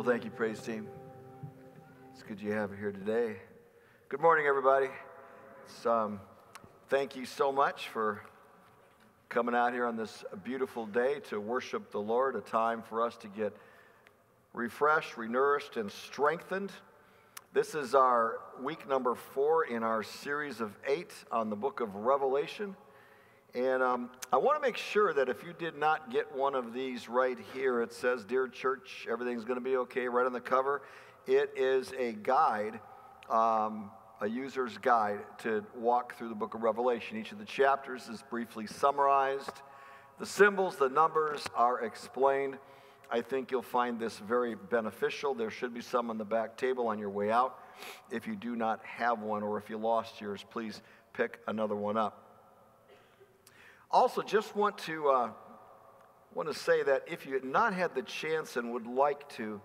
Well, thank you, praise team. It's good you have here today. Good morning, everybody. Um, thank you so much for coming out here on this beautiful day to worship the Lord, a time for us to get refreshed, renourished, and strengthened. This is our week number four in our series of eight on the book of Revelation. And um, I want to make sure that if you did not get one of these right here, it says, Dear Church, everything's going to be okay, right on the cover. It is a guide, um, a user's guide to walk through the book of Revelation. Each of the chapters is briefly summarized. The symbols, the numbers are explained. I think you'll find this very beneficial. There should be some on the back table on your way out. If you do not have one or if you lost yours, please pick another one up. Also, just want to uh, want to say that if you had not had the chance and would like to,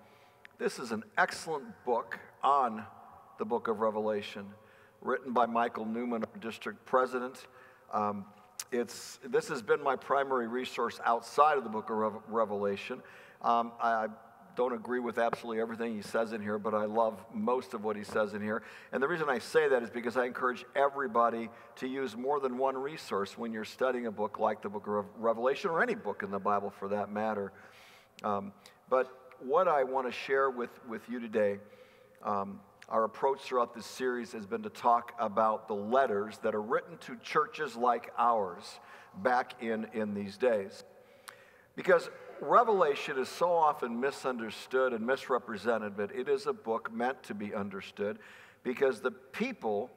this is an excellent book on the book of Revelation, written by Michael Newman, our district president. Um, it's, this has been my primary resource outside of the book of Revelation. Um, I, don't agree with absolutely everything he says in here, but I love most of what he says in here. And the reason I say that is because I encourage everybody to use more than one resource when you're studying a book like the book of Revelation or any book in the Bible for that matter. Um, but what I want to share with, with you today, um, our approach throughout this series has been to talk about the letters that are written to churches like ours back in, in these days. Because Revelation is so often misunderstood and misrepresented, but it is a book meant to be understood because the people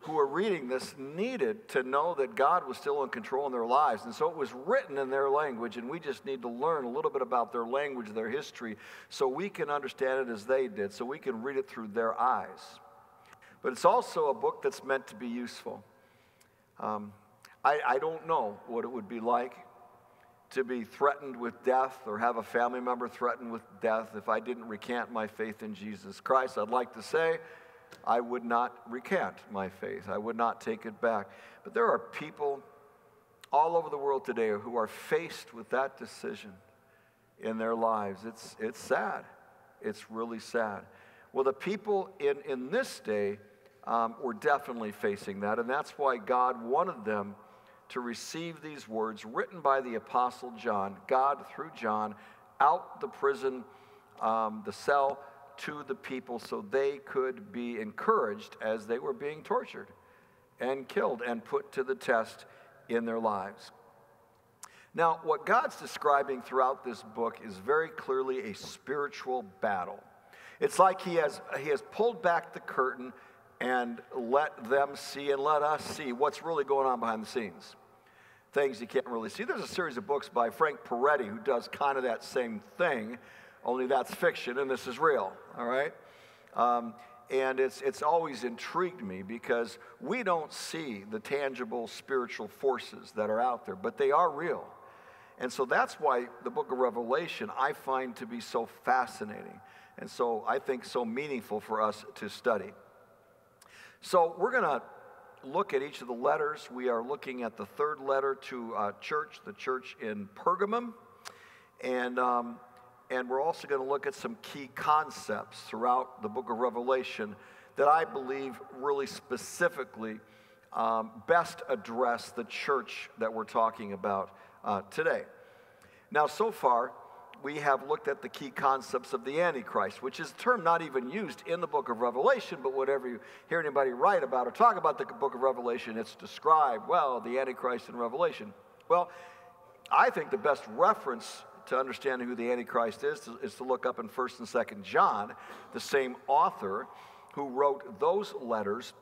who are reading this needed to know that God was still in control in their lives. And so it was written in their language, and we just need to learn a little bit about their language, their history, so we can understand it as they did, so we can read it through their eyes. But it's also a book that's meant to be useful. Um, I, I don't know what it would be like to be threatened with death or have a family member threatened with death if I didn't recant my faith in Jesus Christ. I'd like to say I would not recant my faith, I would not take it back. But there are people all over the world today who are faced with that decision in their lives. It's, it's sad. It's really sad. Well, the people in, in this day um, were definitely facing that, and that's why God wanted them to receive these words written by the Apostle John, God through John, out the prison, um, the cell, to the people so they could be encouraged as they were being tortured and killed and put to the test in their lives. Now, what God's describing throughout this book is very clearly a spiritual battle. It's like he has, he has pulled back the curtain and let them see and let us see what's really going on behind the scenes. Things you can't really see. There's a series of books by Frank Peretti who does kind of that same thing, only that's fiction and this is real, all right? Um, and it's, it's always intrigued me because we don't see the tangible spiritual forces that are out there, but they are real. And so that's why the book of Revelation I find to be so fascinating and so I think so meaningful for us to study. So we're going to look at each of the letters. We are looking at the third letter to a church, the church in Pergamum. And, um, and we're also going to look at some key concepts throughout the book of Revelation that I believe really specifically um, best address the church that we're talking about uh, today. Now, so far, we have looked at the key concepts of the Antichrist, which is a term not even used in the book of Revelation, but whatever you hear anybody write about or talk about the book of Revelation, it's described, well, the Antichrist in Revelation. Well, I think the best reference to understanding who the Antichrist is is to look up in 1st and 2nd John, the same author who wrote those letters.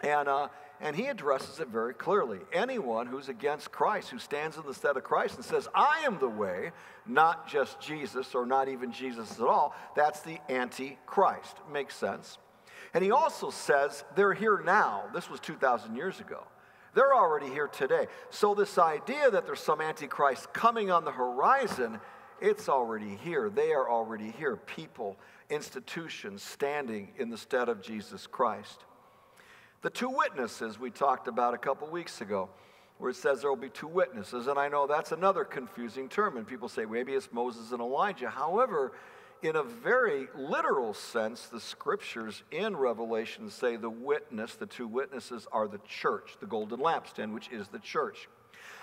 And, uh, and he addresses it very clearly. Anyone who's against Christ, who stands in the stead of Christ and says, I am the way, not just Jesus or not even Jesus at all, that's the Antichrist. Makes sense. And he also says, they're here now. This was 2,000 years ago. They're already here today. So, this idea that there's some Antichrist coming on the horizon, it's already here. They are already here. People, institutions standing in the stead of Jesus Christ. The two witnesses we talked about a couple weeks ago, where it says there will be two witnesses. And I know that's another confusing term, and people say maybe it's Moses and Elijah. However, in a very literal sense, the scriptures in Revelation say the witness, the two witnesses, are the church, the golden lampstand, which is the church.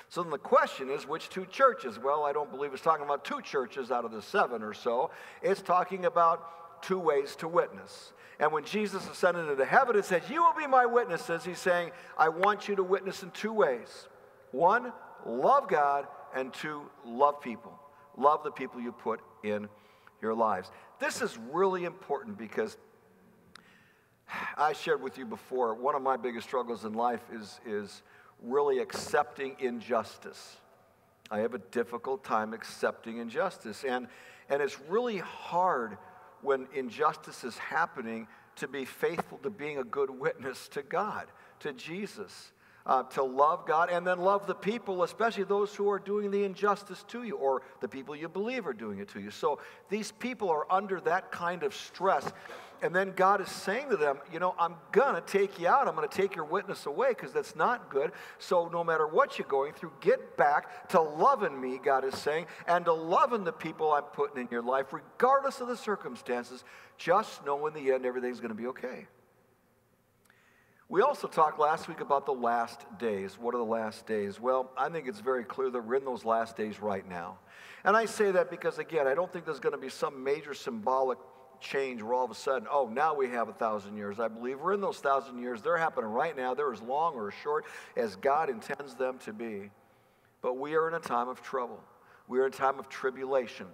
So then the question is, which two churches? Well, I don't believe it's talking about two churches out of the seven or so. It's talking about two ways to witness. And when Jesus ascended into heaven and said, You will be my witnesses, he's saying, I want you to witness in two ways. One, love God, and two, love people. Love the people you put in your lives. This is really important because I shared with you before, one of my biggest struggles in life is, is really accepting injustice. I have a difficult time accepting injustice. And, and it's really hard when injustice is happening to be faithful to being a good witness to God, to Jesus uh, to love God and then love the people, especially those who are doing the injustice to you or the people you believe are doing it to you. So these people are under that kind of stress. And then God is saying to them, You know, I'm going to take you out. I'm going to take your witness away because that's not good. So no matter what you're going through, get back to loving me, God is saying, and to loving the people I'm putting in your life, regardless of the circumstances. Just know in the end everything's going to be okay. We also talked last week about the last days. What are the last days? Well, I think it's very clear that we're in those last days right now. And I say that because, again, I don't think there's going to be some major symbolic change where all of a sudden, oh, now we have a thousand years. I believe we're in those thousand years. They're happening right now. They're as long or as short as God intends them to be. But we are in a time of trouble, we are in a time of tribulation.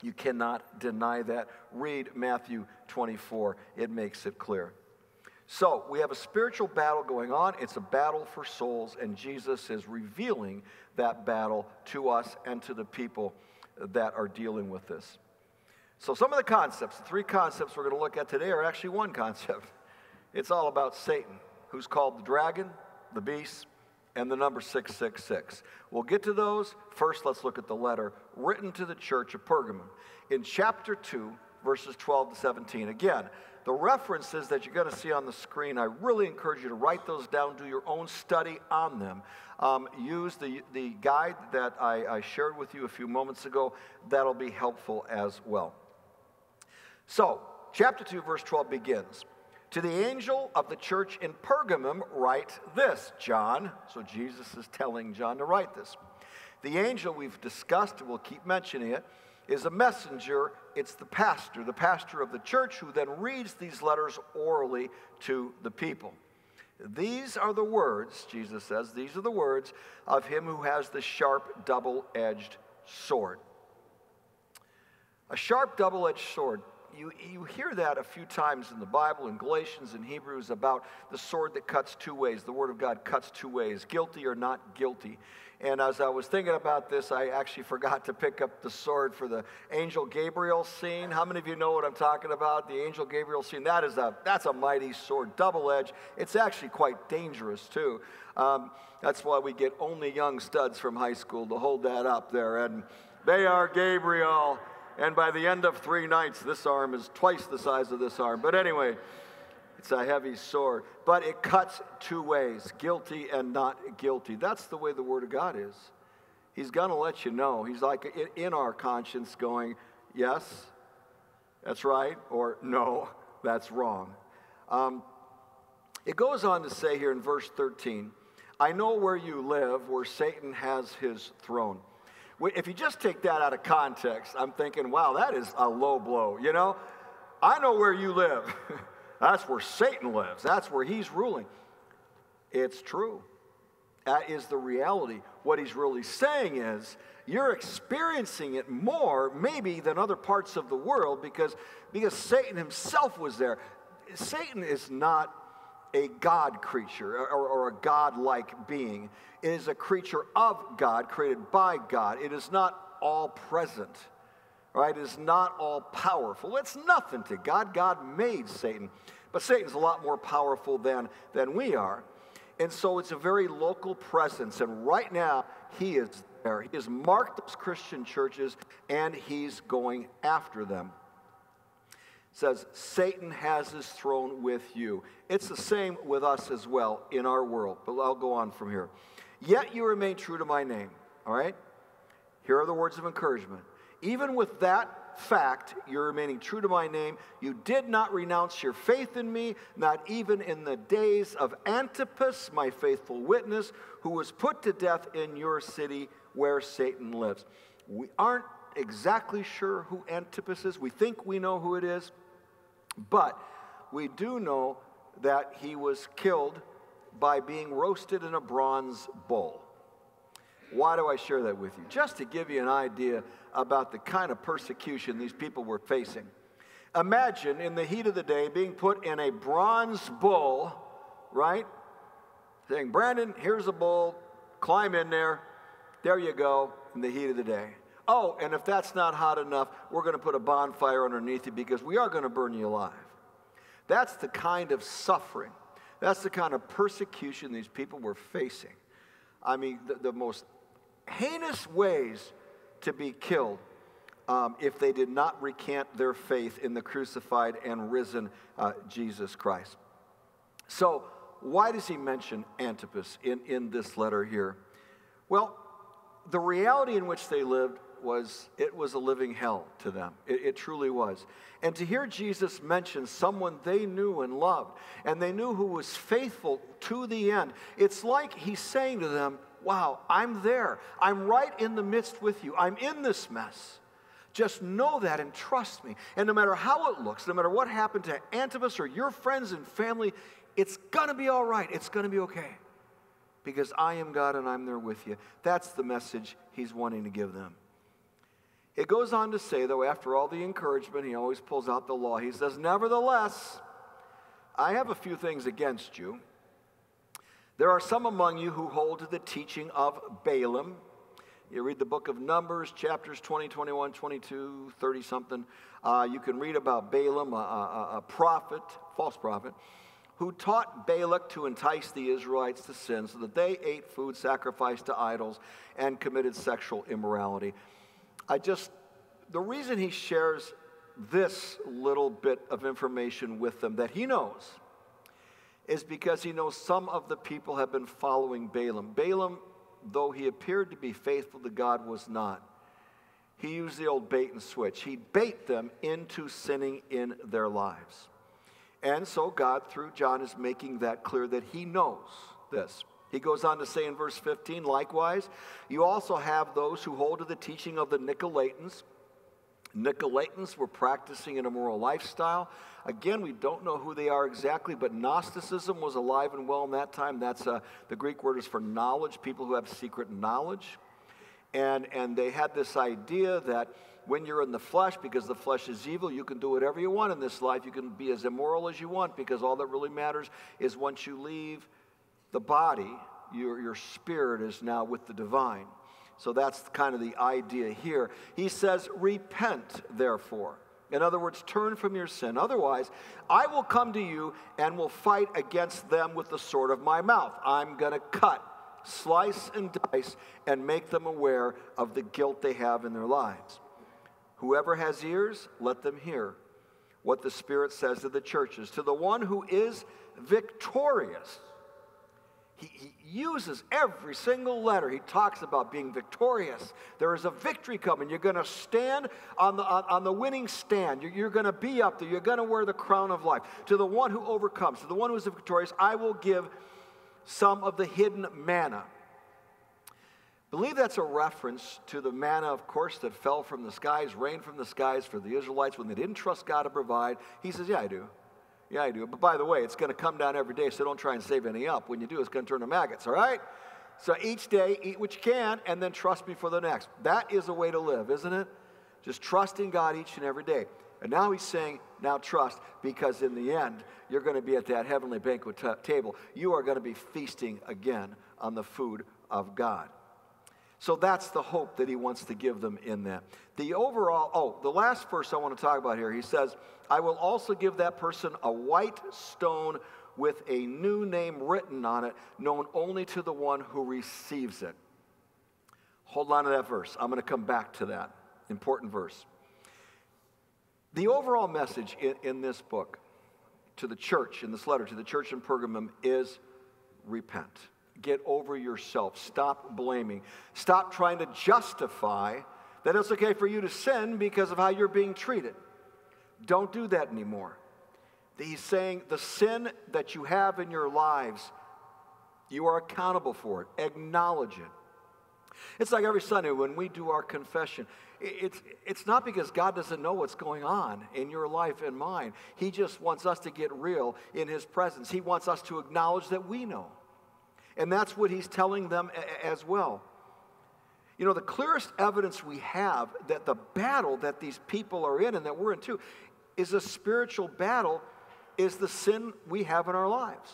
You cannot deny that. Read Matthew 24, it makes it clear. So we have a spiritual battle going on. It's a battle for souls, and Jesus is revealing that battle to us and to the people that are dealing with this. So, some of the concepts, the three concepts we're going to look at today, are actually one concept. It's all about Satan, who's called the dragon, the beast, and the number 666. We'll get to those. First, let's look at the letter written to the church of Pergamum. In chapter 2, verses 12 to 17. Again, the references that you're going to see on the screen, I really encourage you to write those down, do your own study on them. Um, use the, the guide that I, I shared with you a few moments ago. That'll be helpful as well. So, chapter 2, verse 12 begins. To the angel of the church in Pergamum, write this, John. So, Jesus is telling John to write this. The angel we've discussed, and we'll keep mentioning it, is a messenger, it's the pastor, the pastor of the church, who then reads these letters orally to the people. These are the words, Jesus says, these are the words of him who has the sharp, double edged sword. A sharp, double edged sword. You, you hear that a few times in the Bible, in Galatians and Hebrews, about the sword that cuts two ways. The Word of God cuts two ways, guilty or not guilty. And as I was thinking about this, I actually forgot to pick up the sword for the angel Gabriel scene. How many of you know what I'm talking about? The angel Gabriel scene. That is a that's a mighty sword, double edged. It's actually quite dangerous too. Um, that's why we get only young studs from high school to hold that up there. And they are Gabriel. And by the end of three nights, this arm is twice the size of this arm. But anyway. It's a heavy sword, but it cuts two ways guilty and not guilty. That's the way the Word of God is. He's going to let you know. He's like in our conscience going, yes, that's right, or no, that's wrong. Um, it goes on to say here in verse 13, I know where you live, where Satan has his throne. If you just take that out of context, I'm thinking, wow, that is a low blow. You know, I know where you live. That's where Satan lives, that's where he's ruling. It's true. That is the reality. What he's really saying is, you're experiencing it more, maybe, than other parts of the world because, because Satan himself was there. Satan is not a God creature or, or a God like being, it is a creature of God, created by God. It is not all present right, It is not all powerful. It's nothing to God. God made Satan. But Satan's a lot more powerful than, than we are. And so it's a very local presence. And right now, he is there. He has marked those Christian churches and he's going after them. Says, Satan has his throne with you. It's the same with us as well in our world. But I'll go on from here. Yet you remain true to my name. All right? Here are the words of encouragement even with that fact, you're remaining true to my name. You did not renounce your faith in me, not even in the days of Antipas, my faithful witness, who was put to death in your city where Satan lives. We aren't exactly sure who Antipas is. We think we know who it is, but we do know that he was killed by being roasted in a bronze bowl. Why do I share that with you? Just to give you an idea about the kind of persecution these people were facing. Imagine in the heat of the day being put in a bronze bull, right? Saying, Brandon, here's a bull, climb in there. There you go, in the heat of the day. Oh, and if that's not hot enough, we're going to put a bonfire underneath you because we are going to burn you alive. That's the kind of suffering, that's the kind of persecution these people were facing. I mean, the, the most heinous ways to be killed um, if they did not recant their faith in the crucified and risen uh, Jesus Christ. So, why does he mention Antipas in, in this letter here? Well, the reality in which they lived was it was a living hell to them. It, it, truly was. And to hear Jesus mention someone they knew and loved, and they knew who was faithful to the end, it's like he's saying to them, Wow, I'm there. I'm right in the midst with you. I'm in this mess. Just know that and trust me. And no matter how it looks, no matter what happened to Antipas or your friends and family, it's going to be all right. It's going to be okay. Because I am God and I'm there with you. That's the message he's wanting to give them. It goes on to say, though, after all the encouragement, he always pulls out the law. He says, Nevertheless, I have a few things against you. There are some among you who hold to the teaching of Balaam. You read the book of Numbers, chapters 20, 21, 22, 30 something. Uh, you can read about Balaam, a, a, a prophet, false prophet, who taught Balak to entice the Israelites to sin so that they ate food sacrificed to idols and committed sexual immorality. I just, the reason he shares this little bit of information with them that he knows is because he knows some of the people have been following Balaam. Balaam, though he appeared to be faithful to God, was not. He used the old bait and switch. He bait them into sinning in their lives. And so God, through John, is making that clear that he knows this. He goes on to say in verse 15, likewise, you also have those who hold to the teaching of the Nicolaitans. Nicolaitans were practicing an immoral lifestyle. Again, we don't know who they are exactly, but Gnosticism was alive and well in that time. That's uh, the Greek word is for knowledge, people who have secret knowledge. And, and they had this idea that when you're in the flesh, because the flesh is evil, you can do whatever you want in this life. You can be as immoral as you want because all that really matters is once you leave the body, your, your spirit is now with the divine. So that's kind of the idea here. He says, Repent, therefore. In other words, turn from your sin. Otherwise, I will come to you and will fight against them with the sword of my mouth. I'm going to cut, slice, and dice and make them aware of the guilt they have in their lives. Whoever has ears, let them hear what the Spirit says to the churches. To the one who is victorious, he, uses every single letter. He talks about being victorious. There is a victory coming. You're going to stand on the, on, on the winning stand. You're, you're going to be up there. You're going to wear the crown of life. To the one who overcomes, to the one who is victorious, I will give some of the hidden manna. Believe that's a reference to the manna, of course, that fell from the skies, rained from the skies for the Israelites when they didn't trust God to provide. He says, Yeah, I do. Yeah, I do. But by the way, it's going to come down every day, so don't try and save any up. When you do, it's going to turn to maggots, all right? So each day, eat what you can, and then trust me for the next. That is a way to live, isn't it? Just trusting God each and every day. And now he's saying, now trust, because in the end, you're going to be at that heavenly banquet t- table. You are going to be feasting again on the food of God. So that's the hope that he wants to give them in that. The overall, oh, the last verse I want to talk about here, he says, I will also give that person a white stone with a new name written on it, known only to the one who receives it. Hold on to that verse. I'm going to come back to that. Important verse. The overall message in, in this book to the church, in this letter to the church in Pergamum, is repent. Get over yourself. Stop blaming. Stop trying to justify That it's okay for you to sin because of how you're being treated. Don't do that anymore. He's saying the sin that you have in your lives, you are accountable for it. Acknowledge it. It's like every Sunday when we do our confession. It's, it's not because God doesn't know what's going on in your life and mine. He just wants us to get real in His presence. He wants us to acknowledge that we know. And that's what He's telling them as well. You know, the clearest evidence we have that the battle that these people are in and that we're in too is a spiritual battle, is the sin we have in our lives.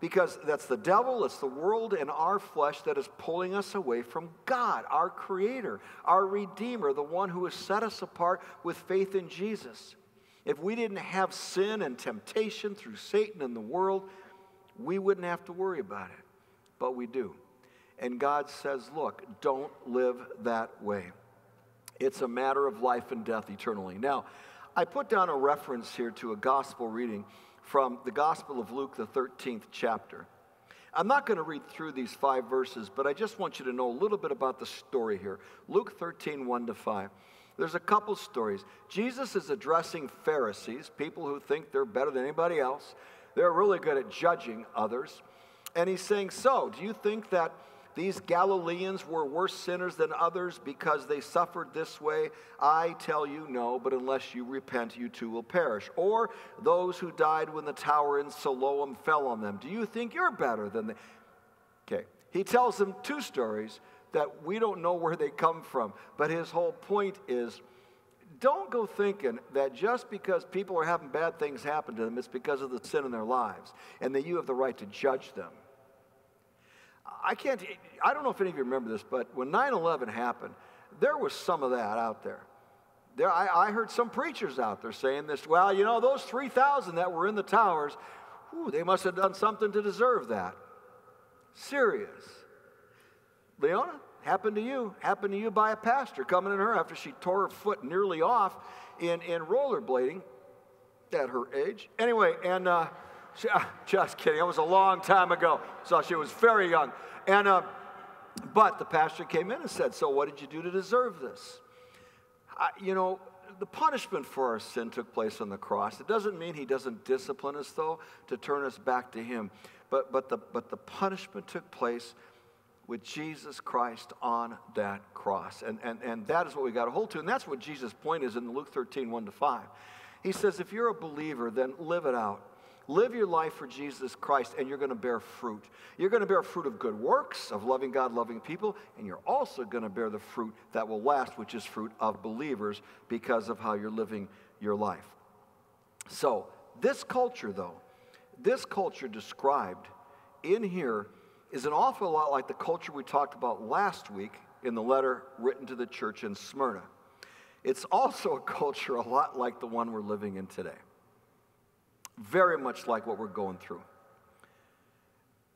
Because that's the devil, it's the world, and our flesh that is pulling us away from God, our Creator, our Redeemer, the one who has set us apart with faith in Jesus. If we didn't have sin and temptation through Satan and the world, we wouldn't have to worry about it. But we do. And God says, look, don't live that way. It's a matter of life and death eternally. Now, I put down a reference here to a gospel reading from the Gospel of Luke, the 13th chapter. I'm not going to read through these five verses, but I just want you to know a little bit about the story here. Luke 13, 1 to 5. There's a couple stories. Jesus is addressing Pharisees, people who think they're better than anybody else. They're really good at judging others. And he's saying, So, do you think that these Galileans were worse sinners than others because they suffered this way? I tell you, no, but unless you repent, you too will perish. Or those who died when the tower in Siloam fell on them. Do you think you're better than they? Okay. He tells them two stories that we don't know where they come from, but his whole point is don't go thinking that just because people are having bad things happen to them, it's because of the sin in their lives, and that you have the right to judge them. I can't, I don't know if any of you remember this, but when 9 11 happened, there was some of that out there. There, I, I, heard some preachers out there saying this. Well, you know, those 3,000 that were in the towers, whew, they must have done something to deserve that. Serious. Leona, happened to you. Happened to you by a pastor coming in her after she tore her foot nearly off in, in rollerblading at her age. Anyway, and uh, just kidding. It was a long time ago. So she was very young. And, uh, but the pastor came in and said, So what did you do to deserve this? You know, the punishment for our sin took place on the cross. It doesn't mean he doesn't discipline us, though, to turn us back to him. But, but, the, but the punishment took place with Jesus Christ on that cross. And, and, and that is what we got to hold to. And that's what Jesus' point is in Luke 13, 1 to 5. He says, if you're a believer, then live it out. Live your life for Jesus Christ, and you're going to bear fruit. You're going to bear fruit of good works, of loving God, loving people, and you're also going to bear the fruit that will last, which is fruit of believers because of how you're living your life. So, this culture, though, this culture described in here is an awful lot like the culture we talked about last week in the letter written to the church in Smyrna. It's also a culture a lot like the one we're living in today very much like what we're going through.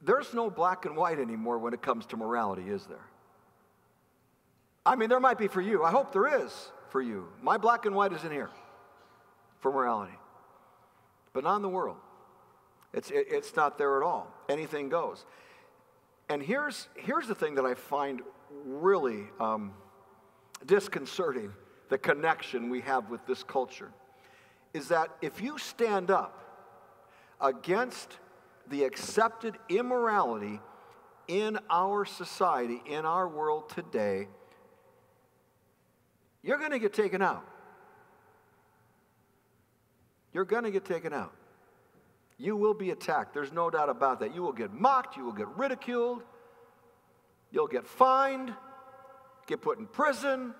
There's no black and white anymore when it comes to morality, is there? I mean, there might be for you. I hope there is for you. My black and white is in here for morality, but not in the world. It's, it, it's not there at all. Anything goes. And here's, here's the thing that I find really um, disconcerting the connection we have with this culture is that if you stand up against the accepted immorality in our society, in our world today, you're going to get taken out. You're going to get taken out. You will be attacked. There's no doubt about that. You will get mocked. You will get ridiculed. You'll get fined, get put in prison,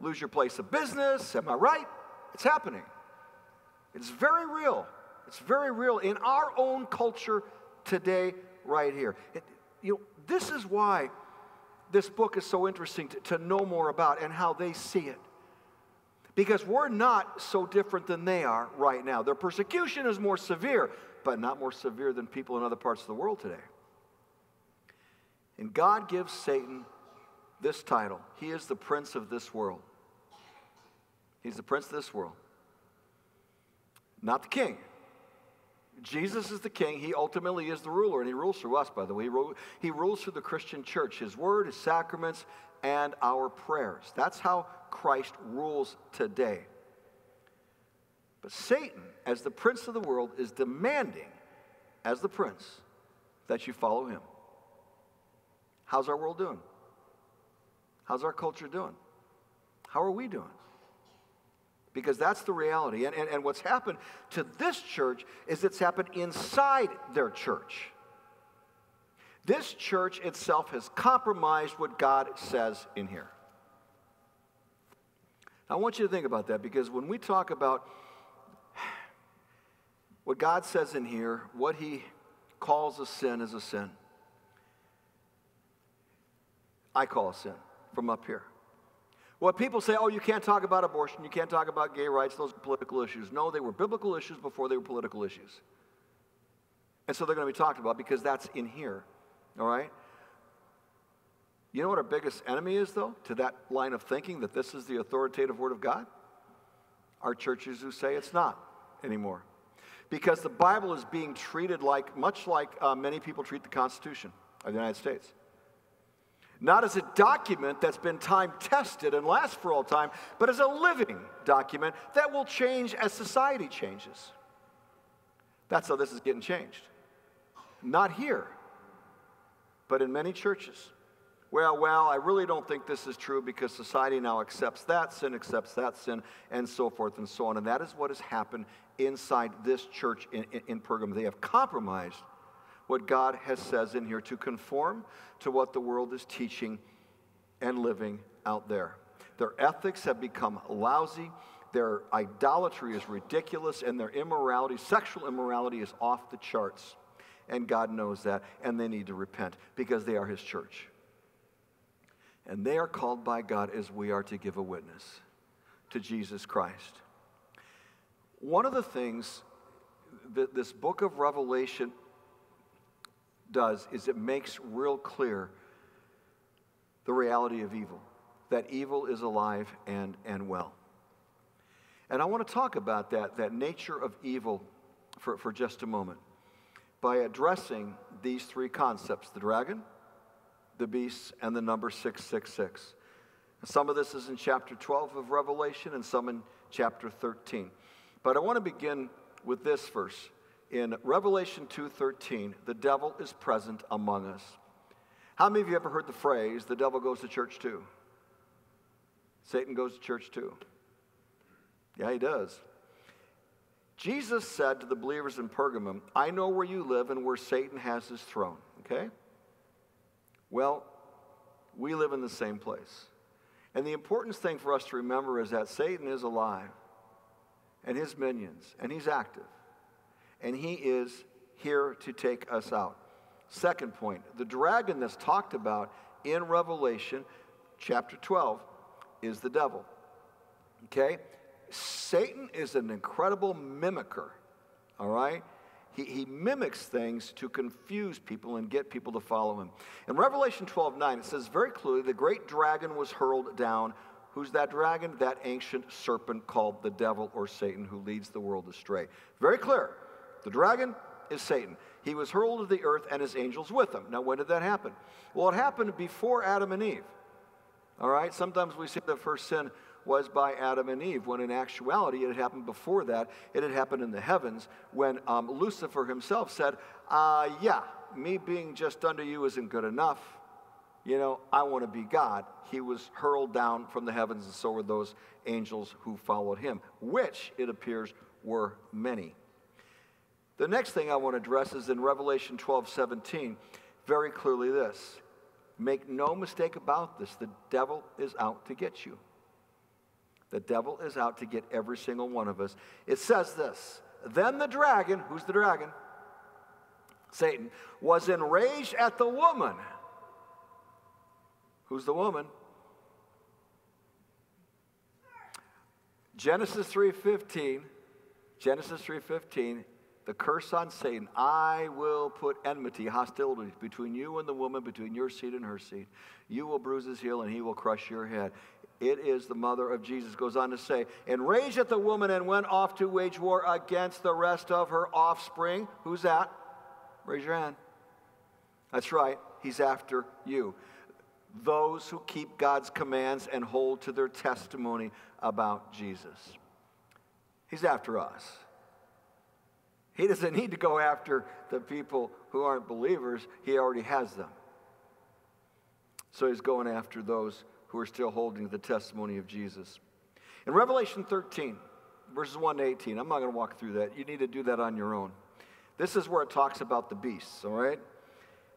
lose your place of business. Am I right? It's happening. It's very real. It's very real in our own culture today, right here. It, you know, this is why this book is so interesting to, to know more about and how they see it. Because we're not so different than they are right now. Their persecution is more severe, but not more severe than people in other parts of the world today. And God gives Satan this title He is the prince of this world. He's the prince of this world, not the king. Jesus is the king. He ultimately is the ruler, and he rules through us, by the way. He, ru- he rules through the Christian church, his word, his sacraments, and our prayers. That's how Christ rules today. But Satan, as the prince of the world, is demanding, as the prince, that you follow him. How's our world doing? How's our culture doing? How are we doing? Because that's the reality. And, and, and what's happened to this church is it's happened inside their church. This church itself has compromised what God says in here. I want you to think about that because when we talk about what God says in here, what He calls a sin is a sin. I call a sin from up here. What people say, oh, you can't talk about abortion, you can't talk about gay rights, those political issues. No, they were biblical issues before they were political issues. And so they're going to be talked about because that's in here. All right? You know what our biggest enemy is, though, to that line of thinking that this is the authoritative Word of God? Our churches who say it's not anymore. Because the Bible is being treated like, much like uh, many people treat the Constitution of the United States. Not as a document that's been time tested and lasts for all time, but as a living document that will change as society changes. That's how this is getting changed. Not here, but in many churches. Well, well, I really don't think this is true because society now accepts that sin, accepts that sin, and so forth and so on. And that is what has happened inside this church in, in, in Pergamum. They have compromised what God has says in here to conform to what the world is teaching and living out there. Their ethics have become lousy. Their idolatry is ridiculous, and their immorality, sexual immorality, is off the charts. And God knows that, and they need to repent because they are His church. And they are called by God as we are to give a witness to Jesus Christ. One of the things that this book of Revelation does is it makes real clear the reality of evil, that evil is alive and, and well. And I want to talk about that, that nature of evil for, for just a moment by addressing these three concepts the dragon, the beast, and the number 666. Some of this is in chapter 12 of Revelation and some in chapter 13. But I want to begin with this verse in Revelation 2:13, the devil is present among us. How many of you ever heard the phrase, the devil goes to church too? Satan goes to church too. Yeah, he does. Jesus said to the believers in Pergamum, I know where you live and where Satan has his throne. Okay? Well, we live in the same place. And the important thing for us to remember is that Satan is alive and his minions, and he's active and he is here to take us out. Second point the dragon that's talked about in Revelation chapter 12 is the devil. Okay? Satan is an incredible mimicker, all right? He, he mimics things to confuse people and get people to follow him. In Revelation 12 9, it says very clearly the great dragon was hurled down. Who's that dragon? That ancient serpent called the devil or Satan who leads the world astray. Very clear. The dragon is Satan. He was hurled to the earth and his angels with him. Now, when did that happen? Well, it happened before Adam and Eve. All right? Sometimes we say the first sin was by Adam and Eve, when in actuality it had happened before that. It had happened in the heavens when um, Lucifer himself said, uh, Yeah, me being just under you isn't good enough. You know, I want to be God. He was hurled down from the heavens, and so were those angels who followed him, which it appears were many. The next thing I want to address is in Revelation 12 17, very clearly this. Make no mistake about this the devil is out to get you. The devil is out to get every single one of us. It says this Then the dragon, who's the dragon? Satan, was enraged at the woman. Who's the woman? Genesis 3:15 Genesis 3:15 the curse on Satan. I will put enmity, hostility between you and the woman, between your seed and her seed. You will bruise his heel, and he will crush your head. It is the mother of Jesus, goes on to say, and at the woman and went off to wage war against the rest of her offspring. Who's that? Raise your hand. That's right, he's after you. Those who keep God's commands and hold to their testimony about Jesus. He's after us. He doesn't need to go after the people who aren't believers, he already has them. So he's going after those who are still holding the testimony of Jesus. In Revelation 13, verses 1 to 18, I'm not going to walk through that. You need to do that on your own. This is where it talks about the beasts, all right?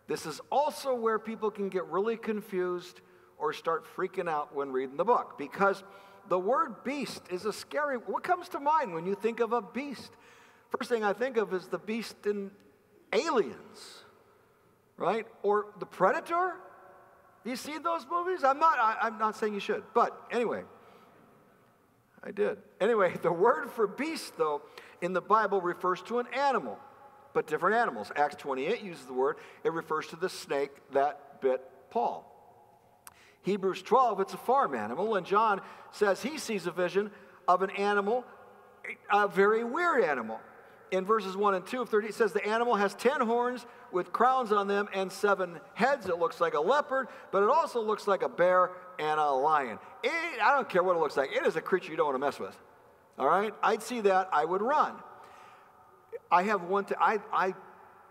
This is also where people can get really confused or start freaking out when reading the book because the word beast is a scary what comes to mind when you think of a beast first thing i think of is the beast in aliens right or the predator you see those movies? I'm not, I, am not saying you should, but anyway, I did. Anyway, the word for beast, though, in the Bible refers to an animal, but different animals. Acts 28 uses the word, it refers to the snake that bit Paul. Hebrews 12, it's a farm animal, and John says he sees a vision of an animal, a very weird animal in verses 1 and 2 of 30, it says the animal has 10 horns with crowns on them and seven heads. It looks like a leopard, but it also looks like a bear and a lion. It, I don't care what it looks like, it is a creature you don't want to mess with. All right? I'd see that, I would run. I have one, to, I, I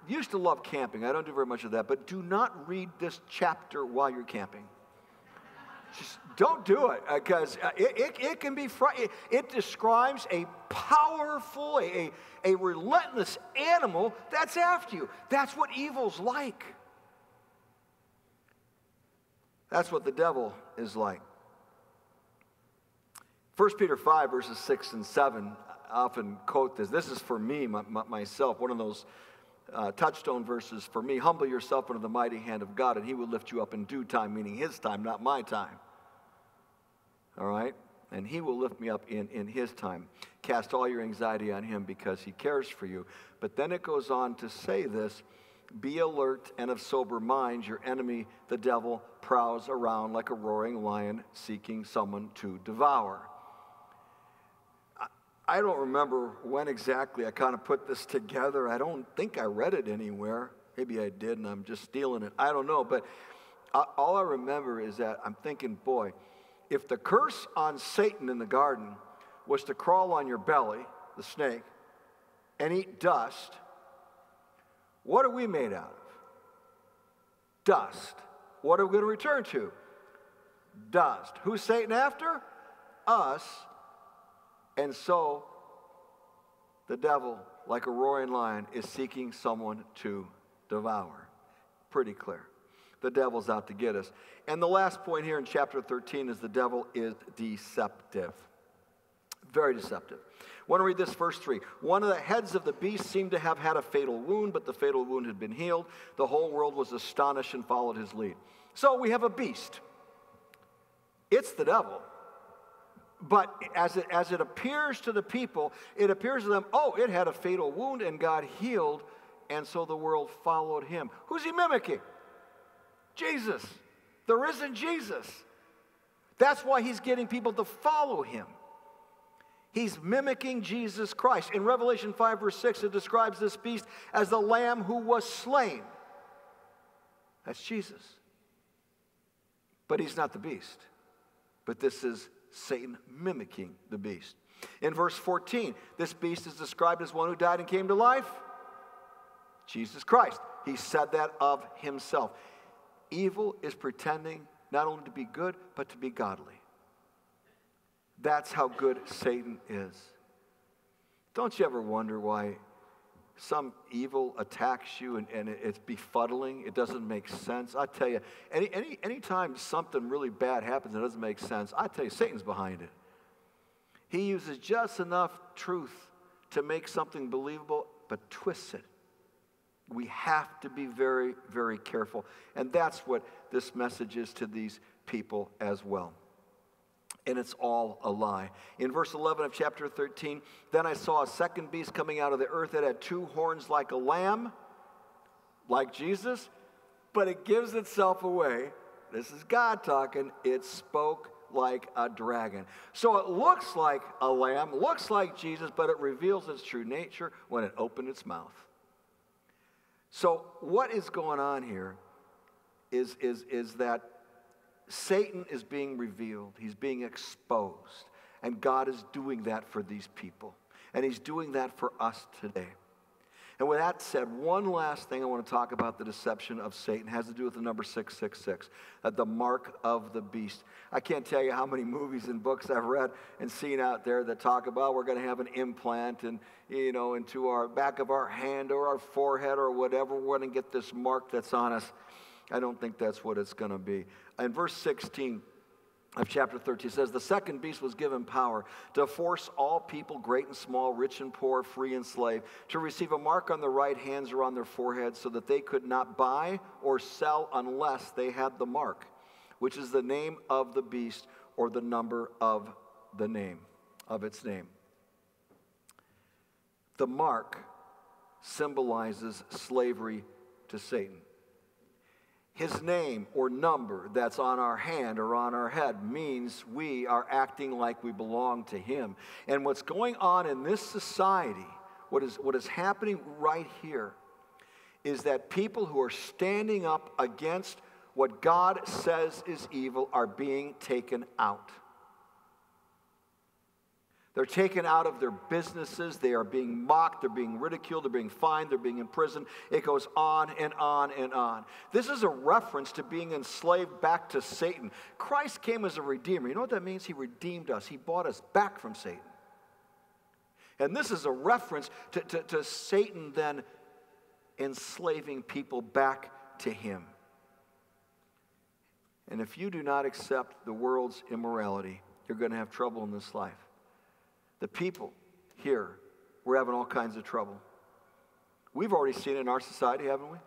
used to love camping. I don't do very much of that, but do not read this chapter while you're camping. Just don't do it because uh, it, it, it, can be, fr- it, it describes a powerful, a, a relentless animal that's after you. That's what evil's like. That's what the devil is like. 1 Peter 5, verses 6 and 7, I often quote this. This is for me, my, myself, one of those uh, touchstone verses for me. Humble yourself under the mighty hand of God, and he will lift you up in due time, meaning his time, not my time. All right? And he will lift me up in, in his time. Cast all your anxiety on him because he cares for you. But then it goes on to say this Be alert and of sober mind. Your enemy, the devil, prowls around like a roaring lion seeking someone to devour. I don't remember when exactly I kind of put this together. I don't think I read it anywhere. Maybe I did and I'm just stealing it. I don't know. But all I remember is that I'm thinking, boy, if the curse on Satan in the garden was to crawl on your belly, the snake, and eat dust, what are we made out of? Dust. What are we going to return to? Dust. Who's Satan after? Us. And so the devil, like a roaring lion, is seeking someone to devour. Pretty clear. The devil's out to get us. And the last point here in chapter 13 is the devil is deceptive. Very deceptive. I want to read this verse 3. One of the heads of the beast seemed to have had a fatal wound, but the fatal wound had been healed. The whole world was astonished and followed his lead. So we have a beast. It's the devil. But as it, as it appears to the people, it appears to them, oh, it had a fatal wound and God healed, and so the world followed him. Who's he mimicking? Jesus, the risen Jesus. That's why he's getting people to follow him. He's mimicking Jesus Christ. In Revelation 5, verse 6, it describes this beast as the lamb who was slain. That's Jesus. But he's not the beast. But this is Satan mimicking the beast. In verse 14, this beast is described as one who died and came to life. Jesus Christ. He said that of himself. Evil is pretending not only to be good, but to be godly. That's how good Satan is. Don't you ever wonder why some evil attacks you and, and it's befuddling? It doesn't make sense. I tell you, any, any, anytime something really bad happens that doesn't make sense, I tell you, Satan's behind it. He uses just enough truth to make something believable, but twists it we have to be very, very careful. And that's what this message is to these people as well. And it's all a lie. In verse 11 of chapter 13, then I saw a second beast coming out of the earth that had two horns like a lamb, like Jesus, but it gives itself away. This is God talking. It spoke like a dragon. So it looks like a lamb, looks like Jesus, but it reveals its true nature when it opened its mouth. So, what is going on here is, is, is that Satan is being revealed, he's being exposed, and God is doing that for these people. And he's doing that for us today. And with that said, one last thing I want to talk about the deception of Satan it has to do with the number 666, uh, the mark of the beast. I can't tell you how many movies and books I've read and seen out there that talk about we're going to have an implant and, you know, into our back of our hand or our forehead or whatever. We're going to get this mark that's on us. I don't think that's what it's going to be. In verse 16 of chapter 13, it says, The second beast was given power to force all people, great and small, rich and poor, free and slave, to receive a mark on their right hands or on their foreheads so that they could not buy or sell unless they had the mark, which is the name of the beast or the number of the name, of its name. The mark symbolizes slavery to Satan his name or number that's on our hand or on our head means we are acting like we belong to him. And what's going on in this society, what is, what is happening right here, is that people who are standing up against what God says is evil are being taken out. They're taken out of their businesses. They are being mocked. They're being ridiculed. They're being fined. They're being imprisoned. It goes on and on and on. This is a reference to being enslaved back to Satan. Christ came as a redeemer. You know what that means? He redeemed us, He bought us back from Satan. And this is a reference to, to, to Satan then enslaving people back to him. And if you do not accept the world's immorality, you're going to have trouble in this life. The people here, we're having all kinds of trouble. We've already seen it in our society, haven't we?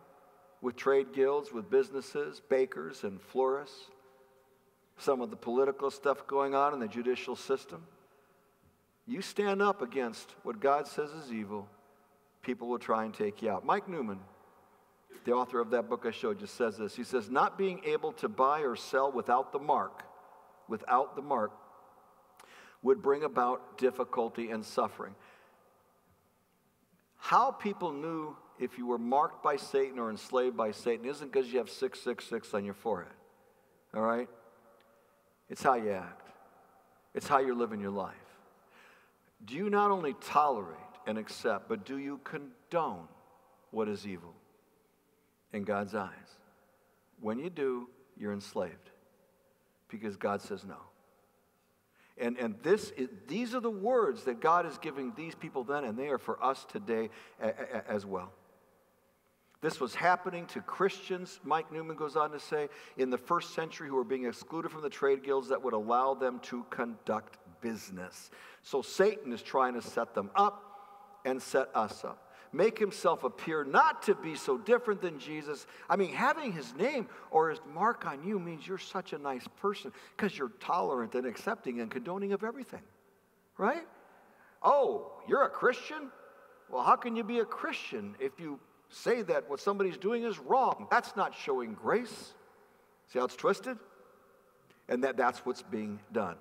With trade guilds, with businesses, bakers, and florists. Some of the political stuff going on in the judicial system. You stand up against what God says is evil, people will try and take you out. Mike Newman, the author of that book I showed you, says this. He says, Not being able to buy or sell without the mark, without the mark, would bring about difficulty and suffering. How people knew if you were marked by Satan or enslaved by Satan isn't because you have 666 on your forehead. All right? It's how you act, it's how you're living your life. Do you not only tolerate and accept, but do you condone what is evil in God's eyes? When you do, you're enslaved because God says no. And, and this is, these are the words that God is giving these people then, and they are for us today a, a, as well. This was happening to Christians, Mike Newman goes on to say, in the first century who were being excluded from the trade guilds that would allow them to conduct business. So Satan is trying to set them up and set us up make himself appear not to be so different than Jesus. I mean, having his name or his mark on you means you're such a nice person because you're tolerant and accepting and condoning of everything, right? Oh, you're a Christian? Well, how can you be a Christian if you say that what somebody's doing is wrong? That's not showing grace. See how it's twisted? And that, that's what's being done.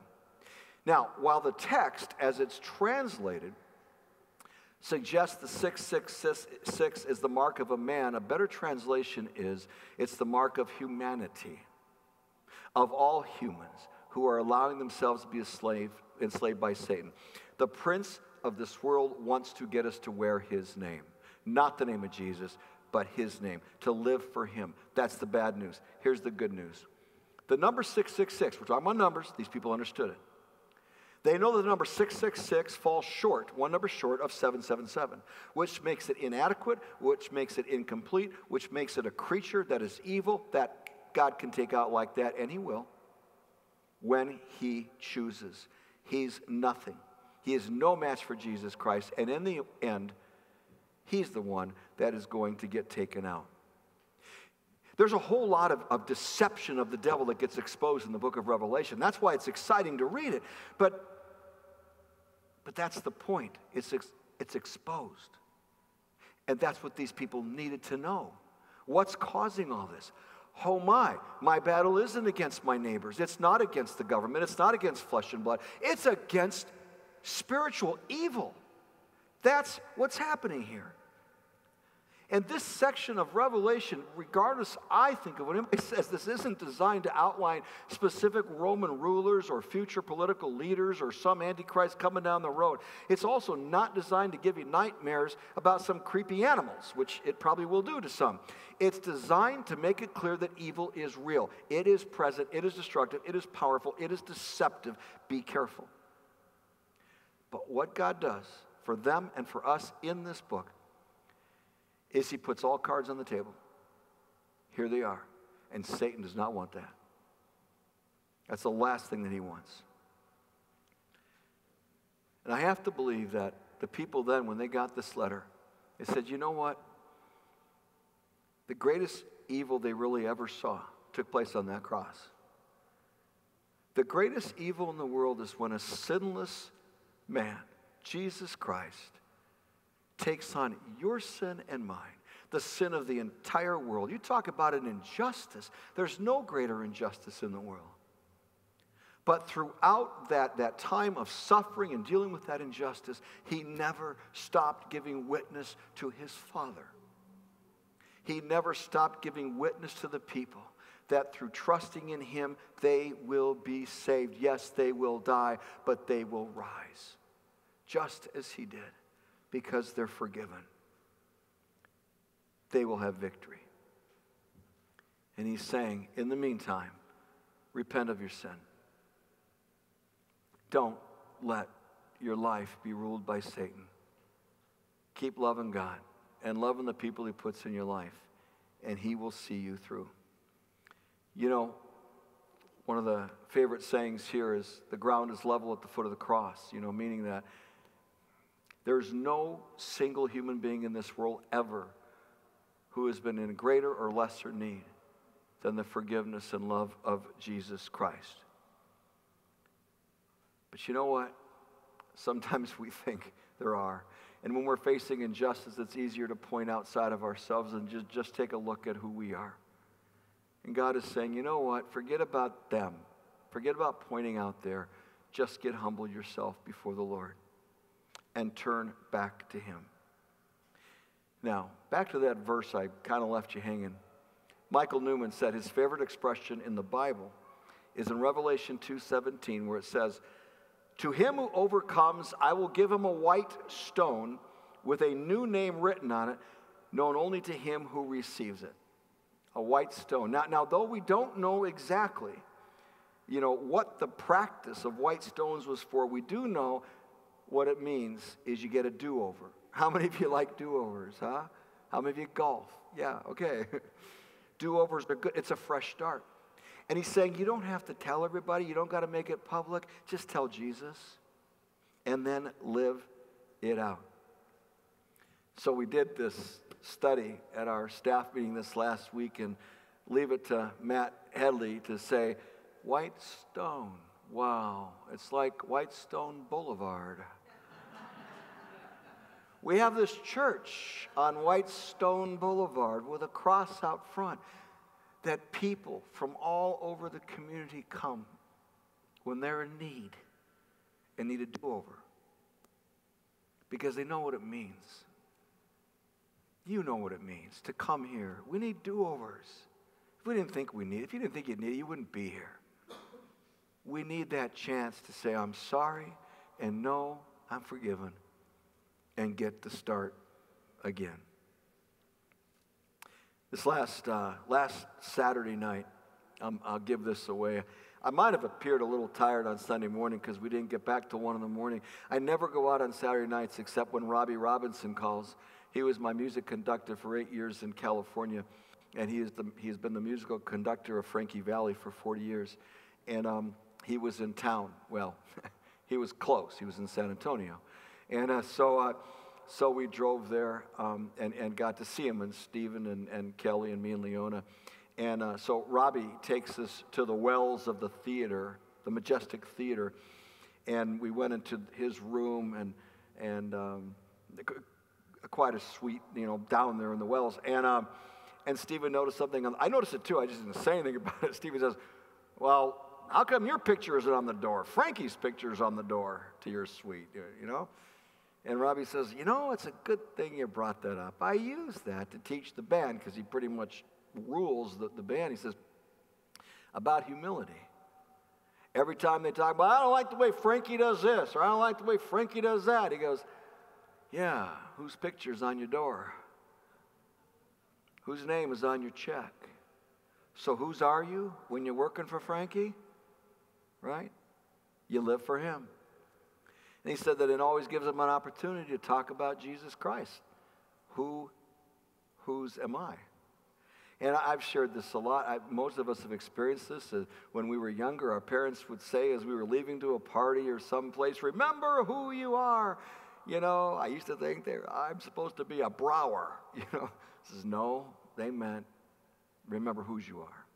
Now, while the text, as it's translated, suggests the 666 is the mark of a man. A better translation is it's the mark of humanity, of all humans who are allowing themselves to be enslaved, enslaved by Satan. The prince of this world wants to get us to wear his name, not the name of Jesus, but his name, to live for him. That's the bad news. Here's the good news. The number 666, we're talking about numbers, these people understood it. They know that the number 666 falls short, one number short of 777, which makes it inadequate, which makes it incomplete, which makes it a creature that is evil that God can take out like that, and He will when He chooses. He's nothing. He is no match for Jesus Christ, and in the end, He's the one that is going to get taken out. There's a whole lot of, of deception of the devil that gets exposed in the book of Revelation. That's why it's exciting to read it. But, but that's the point. It's, ex, it's exposed. And that's what these people needed to know. What's causing all this? Oh my, my battle isn't against my neighbors. It's not against the government. It's not against flesh and blood. It's against spiritual evil. That's what's happening here. And this section of Revelation, regardless, I think of what anybody says, this isn't designed to outline specific Roman rulers or future political leaders or some antichrist coming down the road. It's also not designed to give you nightmares about some creepy animals, which it probably will do to some. It's designed to make it clear that evil is real. It is present, it is destructive, it is powerful, it is deceptive. Be careful. But what God does for them and for us in this book is he puts all cards on the table. Here they are. And Satan does not want that. That's the last thing that he wants. And I have to believe that the people then, when they got this letter, they said, you know what? The greatest evil they really ever saw took place on that cross. The greatest evil in the world is when a sinless man, Jesus Christ, takes on your sin and mine, the sin of the entire world. You talk about an injustice. There's no greater injustice in the world. But throughout that, that time of suffering and dealing with that injustice, he never stopped giving witness to his Father. He never stopped giving witness to the people that through trusting in him, they will be saved. Yes, they will die, but they will rise, just as he did because they're forgiven. They will have victory. And he's saying, in the meantime, repent of your sin. Don't let your life be ruled by Satan. Keep loving God and loving the people he puts in your life, and he will see you through. You know, one of the favorite sayings here is the ground is level at the foot of the cross, you know, meaning that there's no single human being in this world ever who has been in greater or lesser need than the forgiveness and love of Jesus Christ. But you know what? Sometimes we think there are. And when we're facing injustice, it's easier to point outside of ourselves and just, just take a look at who we are. And God is saying, you know what? Forget about them. Forget about pointing out there. Just get humble yourself before the Lord and turn back to Him. Now, back to that verse I kind of left you hanging. Michael Newman said his favorite expression in the Bible is in Revelation 2:17 where it says, "To him who overcomes, I will give him a white stone with a new name written on it, known only to him who receives it." A white stone. Now, now though we don't know exactly, you know, what the practice of white stones was for, we do know what it means is you get a do over. How many of you like do overs, huh? How many of you golf? Yeah, okay. do overs are good. It's a fresh start. And he's saying you don't have to tell everybody, you don't got to make it public. Just tell Jesus and then live it out. So we did this study at our staff meeting this last week and leave it to Matt Headley to say, White Stone. Wow, it's like Whitestone Boulevard. We have this church on Whitestone Boulevard with a cross out front that people from all over the community come when they're in need and need a do over because they know what it means. You know what it means to come here. We need do overs. If we didn't think we need, if you didn't think you need it, you wouldn't be here we need that chance to say, I'm sorry, and no, I'm forgiven, and get to start again. This last, uh, last Saturday night, um, I'll give this away. I might have appeared a little tired on Sunday morning because we didn't get back till 1 in the morning. I never go out on Saturday nights except when Robbie Robinson calls. He was my music conductor for eight years in California, and he, is the, he has been the musical conductor of Frankie Valli for 40 years. And um, he was in town. Well, he was close. He was in San Antonio. And uh, so, uh, so we drove there um, and, and got to see him, and Stephen and, and Kelly and me and Leona. And uh, so Robbie takes us to the wells of the theater, the Majestic Theater, and we went into his room and and um, quite a suite, you know, down there in the wells. And um, and Stephen noticed something. I noticed it too. I just didn't say anything about it. Stephen says, "Well, how come your picture isn't on the door? Frankie's picture is on the door to your suite, you know?" And Robbie says, You know, it's a good thing you brought that up. I use that to teach the band because he pretty much rules the, the band. He says, About humility. Every time they talk about, I don't like the way Frankie does this, or I don't like the way Frankie does that, he goes, Yeah, whose picture's on your door? Whose name is on your check? So whose are you when you're working for Frankie? Right? You live for him. And he said that it always gives them an opportunity to talk about Jesus Christ. Who, whose am I? And I've shared this a lot. I, most of us have experienced this. Uh, when we were younger, our parents would say as we were leaving to a party or someplace, remember who you are. You know, I used to think I'm supposed to be a brower. You know, says, no, they meant remember whose you are.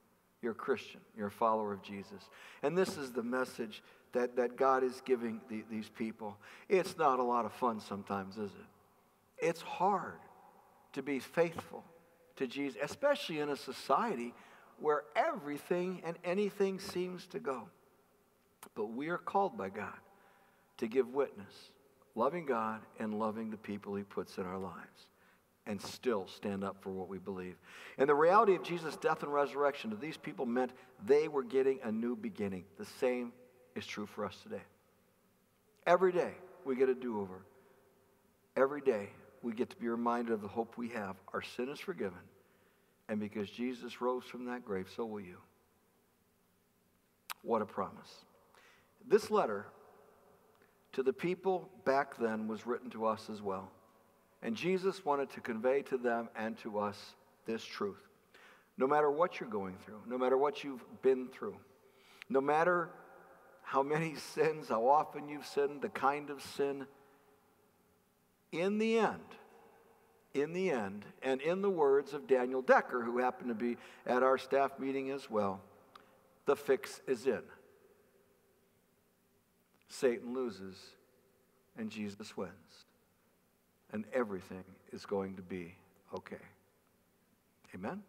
You're a Christian. You're a follower of Jesus. And this is the message that, that God is giving the, these people. It's not a lot of fun sometimes, is it? It's hard to be faithful to Jesus, especially in a society where everything and anything seems to go. But we are called by God to give witness, loving God and loving the people He puts in our lives and still stand up for what we believe. And the reality of Jesus' death and resurrection to these people meant they were getting a new beginning. The same is true for us today. Every day we get a do over. Every day we get to be reminded of the hope we have. Our sin is forgiven. And because Jesus rose from that grave, so will you. What a promise. This letter to the people back then was written to us as well. And Jesus wanted to convey to them and to us this truth. No matter what you're going through, no matter what you've been through, no matter how many sins, how often you've sinned, the kind of sin, in the end, in the end, and in the words of Daniel Decker, who happened to be at our staff meeting as well, the fix is in. Satan loses and Jesus wins and everything is going to be okay. Amen?